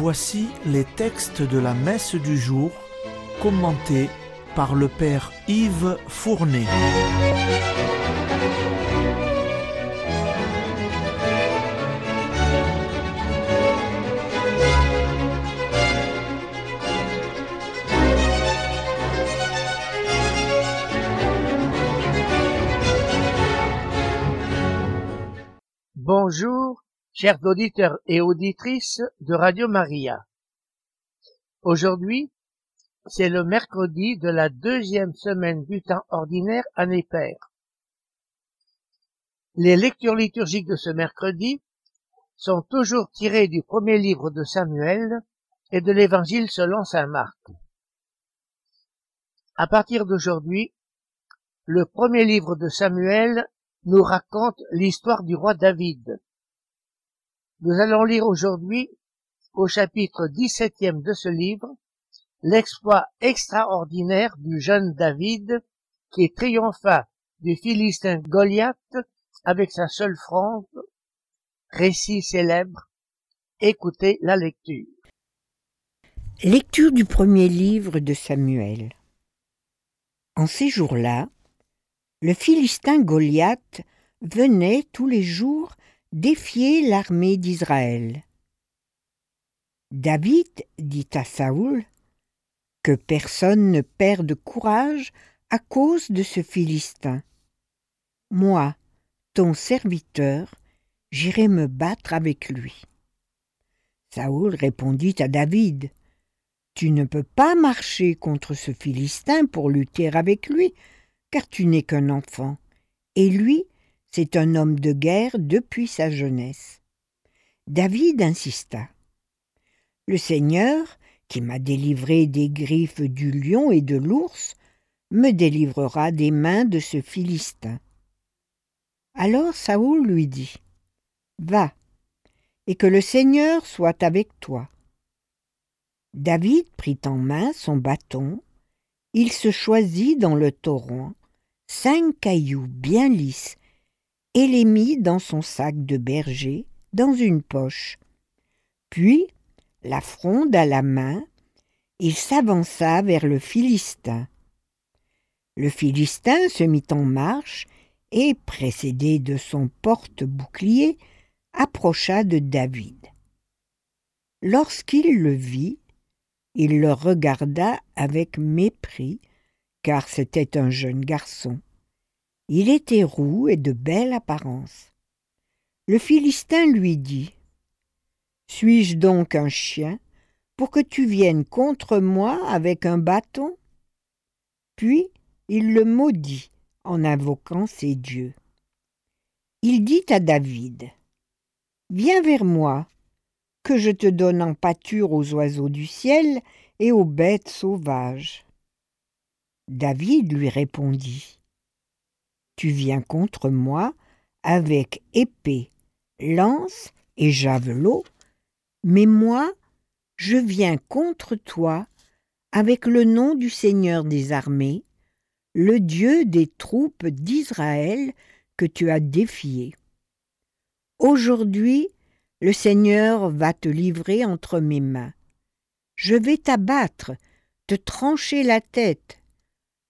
Voici les textes de la messe du jour commentés par le Père Yves Fournet. Bonjour, chers auditeurs et auditrices de Radio Maria. Aujourd'hui, c'est le mercredi de la deuxième semaine du temps ordinaire année paire. Les lectures liturgiques de ce mercredi sont toujours tirées du premier livre de Samuel et de l'évangile selon saint Marc. À partir d'aujourd'hui, le premier livre de Samuel nous raconte l'histoire du roi David. Nous allons lire aujourd'hui, au chapitre 17e de ce livre, l'exploit extraordinaire du jeune David qui triompha du Philistin Goliath avec sa seule fronde, récit célèbre. Écoutez la lecture. Lecture du premier livre de Samuel. En ces jours-là, le Philistin Goliath venait tous les jours défier l'armée d'Israël. David dit à Saoul que personne ne perde courage à cause de ce Philistin. Moi, ton serviteur, j'irai me battre avec lui. Saoul répondit à David Tu ne peux pas marcher contre ce Philistin pour lutter avec lui, car tu n'es qu'un enfant, et lui, c'est un homme de guerre depuis sa jeunesse. David insista. Le Seigneur, qui m'a délivré des griffes du lion et de l'ours, me délivrera des mains de ce Philistin. Alors Saoul lui dit Va, et que le Seigneur soit avec toi. David prit en main son bâton, il se choisit dans le torrent cinq cailloux bien lisses et les mit dans son sac de berger, dans une poche. Puis, la fronde à la main, il s'avança vers le Philistin. Le Philistin se mit en marche et, précédé de son porte-bouclier, approcha de David. Lorsqu'il le vit, il le regarda avec mépris car c'était un jeune garçon. Il était roux et de belle apparence. Le Philistin lui dit Suis-je donc un chien pour que tu viennes contre moi avec un bâton? Puis il le maudit en invoquant ses dieux. Il dit à David Viens vers moi, que je te donne en pâture aux oiseaux du ciel et aux bêtes sauvages. David lui répondit Tu viens contre moi avec épée, lance et javelot, mais moi, je viens contre toi avec le nom du Seigneur des armées, le Dieu des troupes d'Israël que tu as défié. Aujourd'hui, le Seigneur va te livrer entre mes mains. Je vais t'abattre, te trancher la tête,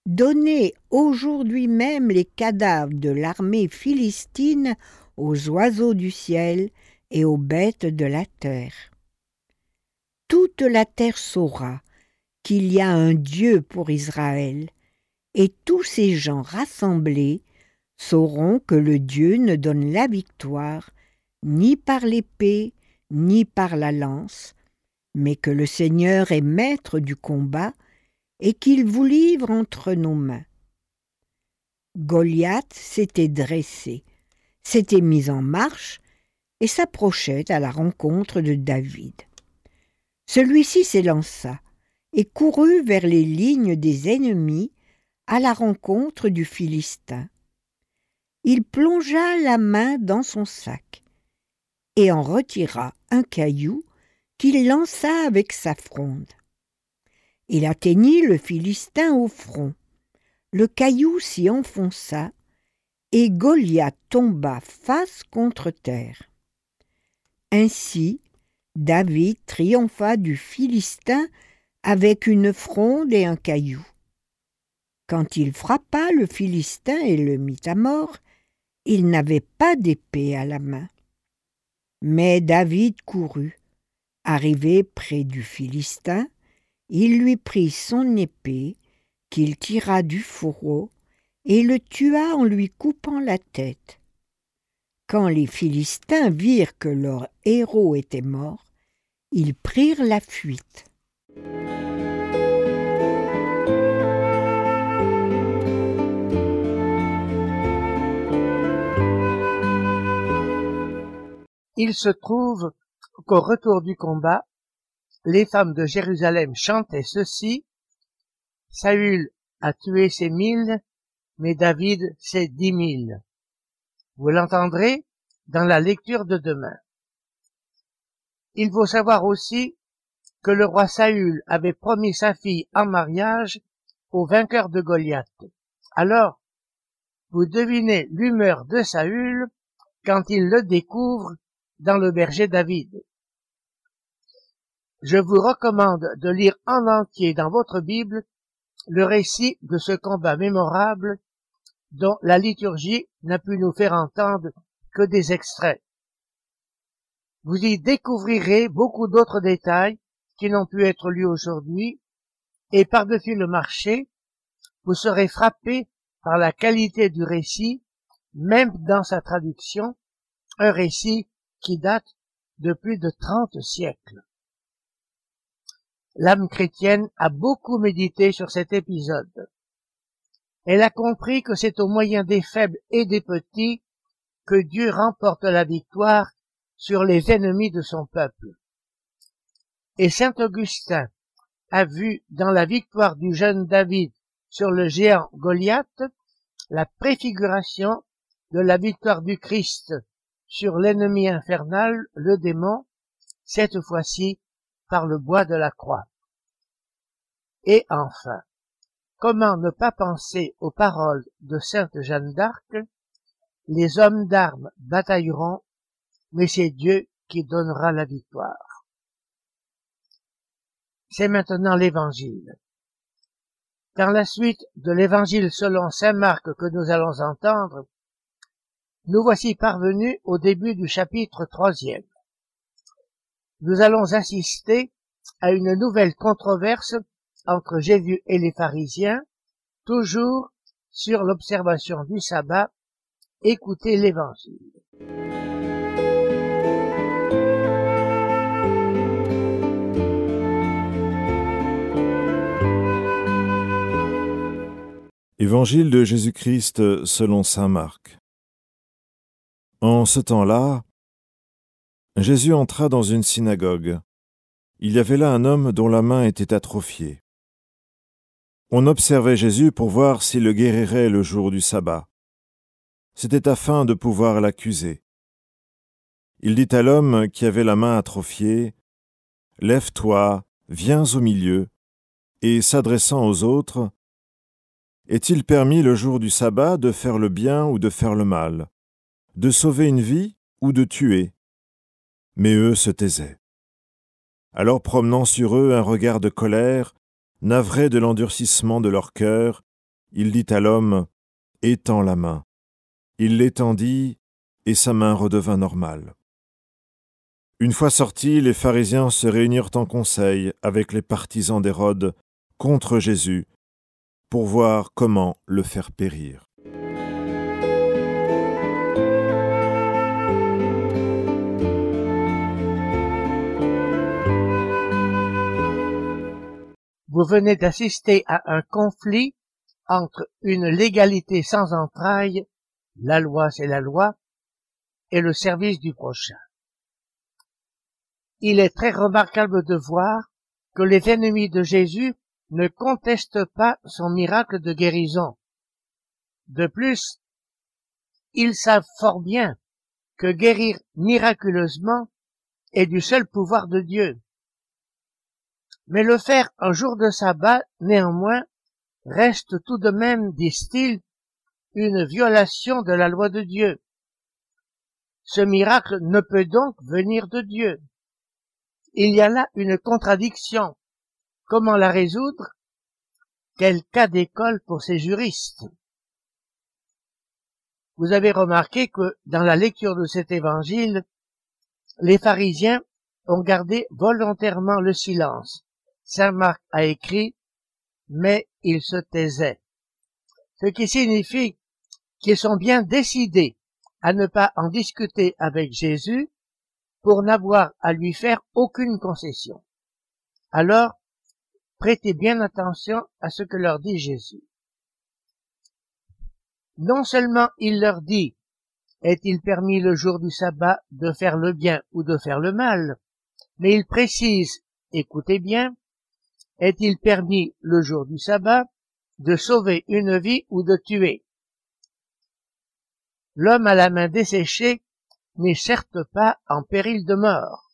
Donnez aujourd'hui même les cadavres de l'armée philistine aux oiseaux du ciel et aux bêtes de la terre. Toute la terre saura qu'il y a un Dieu pour Israël, et tous ces gens rassemblés sauront que le Dieu ne donne la victoire ni par l'épée, ni par la lance, mais que le Seigneur est maître du combat et qu'il vous livre entre nos mains. Goliath s'était dressé, s'était mis en marche et s'approchait à la rencontre de David. Celui-ci s'élança et courut vers les lignes des ennemis à la rencontre du Philistin. Il plongea la main dans son sac et en retira un caillou qu'il lança avec sa fronde. Il atteignit le Philistin au front. Le caillou s'y enfonça, et Goliath tomba face contre terre. Ainsi, David triompha du Philistin avec une fronde et un caillou. Quand il frappa le Philistin et le mit à mort, il n'avait pas d'épée à la main. Mais David courut. Arrivé près du Philistin, il lui prit son épée, qu'il tira du fourreau, et le tua en lui coupant la tête. Quand les Philistins virent que leur héros était mort, ils prirent la fuite. Il se trouve qu'au retour du combat, les femmes de Jérusalem chantaient ceci Saül a tué ses mille, mais David ses dix mille. Vous l'entendrez dans la lecture de demain. Il faut savoir aussi que le roi Saül avait promis sa fille en mariage au vainqueur de Goliath. Alors, vous devinez l'humeur de Saül quand il le découvre dans le berger David. Je vous recommande de lire en entier dans votre Bible le récit de ce combat mémorable dont la liturgie n'a pu nous faire entendre que des extraits. Vous y découvrirez beaucoup d'autres détails qui n'ont pu être lus aujourd'hui, et par-dessus le marché, vous serez frappé par la qualité du récit, même dans sa traduction, un récit qui date de plus de trente siècles. L'âme chrétienne a beaucoup médité sur cet épisode. Elle a compris que c'est au moyen des faibles et des petits que Dieu remporte la victoire sur les ennemis de son peuple. Et Saint Augustin a vu dans la victoire du jeune David sur le géant Goliath la préfiguration de la victoire du Christ sur l'ennemi infernal, le démon, cette fois-ci par le bois de la croix. Et enfin, comment ne pas penser aux paroles de sainte Jeanne d'Arc Les hommes d'armes batailleront, mais c'est Dieu qui donnera la victoire. C'est maintenant l'évangile. Dans la suite de l'évangile selon saint Marc que nous allons entendre, nous voici parvenus au début du chapitre troisième. Nous allons assister à une nouvelle controverse entre Jésus et les pharisiens, toujours sur l'observation du sabbat. Écoutez l'évangile. Évangile de Jésus-Christ selon Saint Marc. En ce temps-là, Jésus entra dans une synagogue. Il y avait là un homme dont la main était atrophiée. On observait Jésus pour voir s'il le guérirait le jour du sabbat. C'était afin de pouvoir l'accuser. Il dit à l'homme qui avait la main atrophiée, Lève-toi, viens au milieu, et s'adressant aux autres, Est-il permis le jour du sabbat de faire le bien ou de faire le mal? De sauver une vie ou de tuer? Mais eux se taisaient. Alors promenant sur eux un regard de colère, navré de l'endurcissement de leur cœur, il dit à l'homme, Étends la main. Il l'étendit, et sa main redevint normale. Une fois sortis, les pharisiens se réunirent en conseil avec les partisans d'Hérode contre Jésus, pour voir comment le faire périr. Vous venez d'assister à un conflit entre une légalité sans entrailles, la loi c'est la loi, et le service du prochain. Il est très remarquable de voir que les ennemis de Jésus ne contestent pas son miracle de guérison. De plus, ils savent fort bien que guérir miraculeusement est du seul pouvoir de Dieu. Mais le faire un jour de sabbat, néanmoins, reste tout de même, disent-ils, une violation de la loi de Dieu. Ce miracle ne peut donc venir de Dieu. Il y a là une contradiction. Comment la résoudre? Quel cas d'école pour ces juristes? Vous avez remarqué que dans la lecture de cet évangile, les pharisiens ont gardé volontairement le silence. Saint Marc a écrit, mais ils se taisaient. Ce qui signifie qu'ils sont bien décidés à ne pas en discuter avec Jésus pour n'avoir à lui faire aucune concession. Alors, prêtez bien attention à ce que leur dit Jésus. Non seulement il leur dit est-il permis le jour du sabbat de faire le bien ou de faire le mal, mais il précise, écoutez bien, est-il permis le jour du sabbat de sauver une vie ou de tuer? L'homme à la main desséchée n'est certes pas en péril de mort.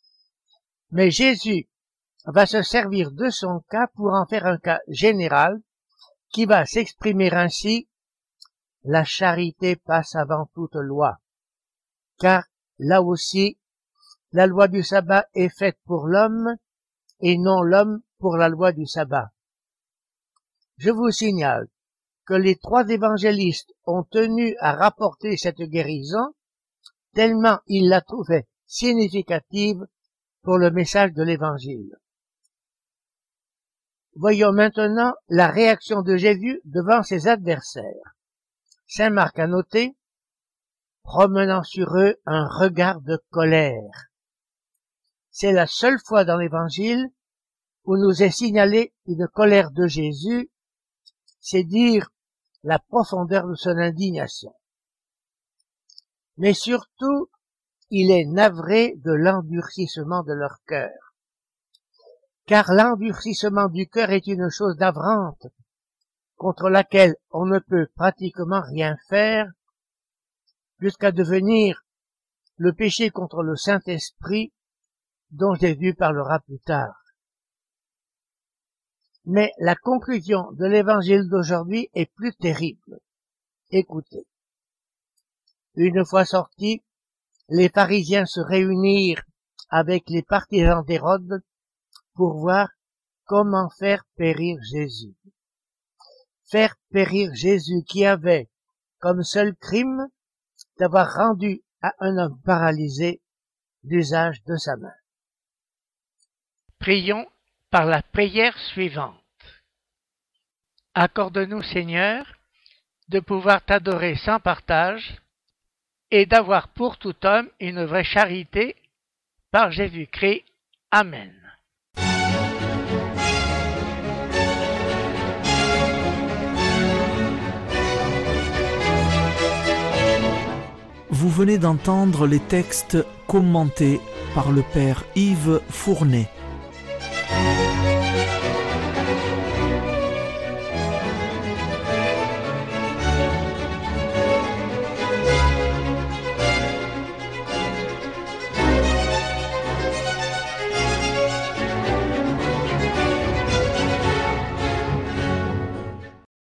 Mais Jésus va se servir de son cas pour en faire un cas général qui va s'exprimer ainsi la charité passe avant toute loi. Car là aussi, la loi du sabbat est faite pour l'homme et non l'homme pour la loi du sabbat. Je vous signale que les trois évangélistes ont tenu à rapporter cette guérison tellement ils la trouvaient significative pour le message de l'évangile. Voyons maintenant la réaction de Jésus devant ses adversaires. Saint Marc a noté, promenant sur eux un regard de colère. C'est la seule fois dans l'évangile où nous est signalé une colère de Jésus, c'est dire la profondeur de son indignation mais surtout il est navré de l'endurcissement de leur cœur. Car l'endurcissement du cœur est une chose navrante, contre laquelle on ne peut pratiquement rien faire, jusqu'à devenir le péché contre le Saint-Esprit dont Jésus parlera plus tard. Mais la conclusion de l'évangile d'aujourd'hui est plus terrible. Écoutez. Une fois sortis, les pharisiens se réunirent avec les partisans d'Hérode pour voir comment faire périr Jésus. Faire périr Jésus qui avait comme seul crime d'avoir rendu à un homme paralysé l'usage de sa main. Prions par la prière suivante. Accorde-nous, Seigneur, de pouvoir t'adorer sans partage et d'avoir pour tout homme une vraie charité par Jésus-Christ. Amen. Vous venez d'entendre les textes commentés par le Père Yves Fournet. Thank you.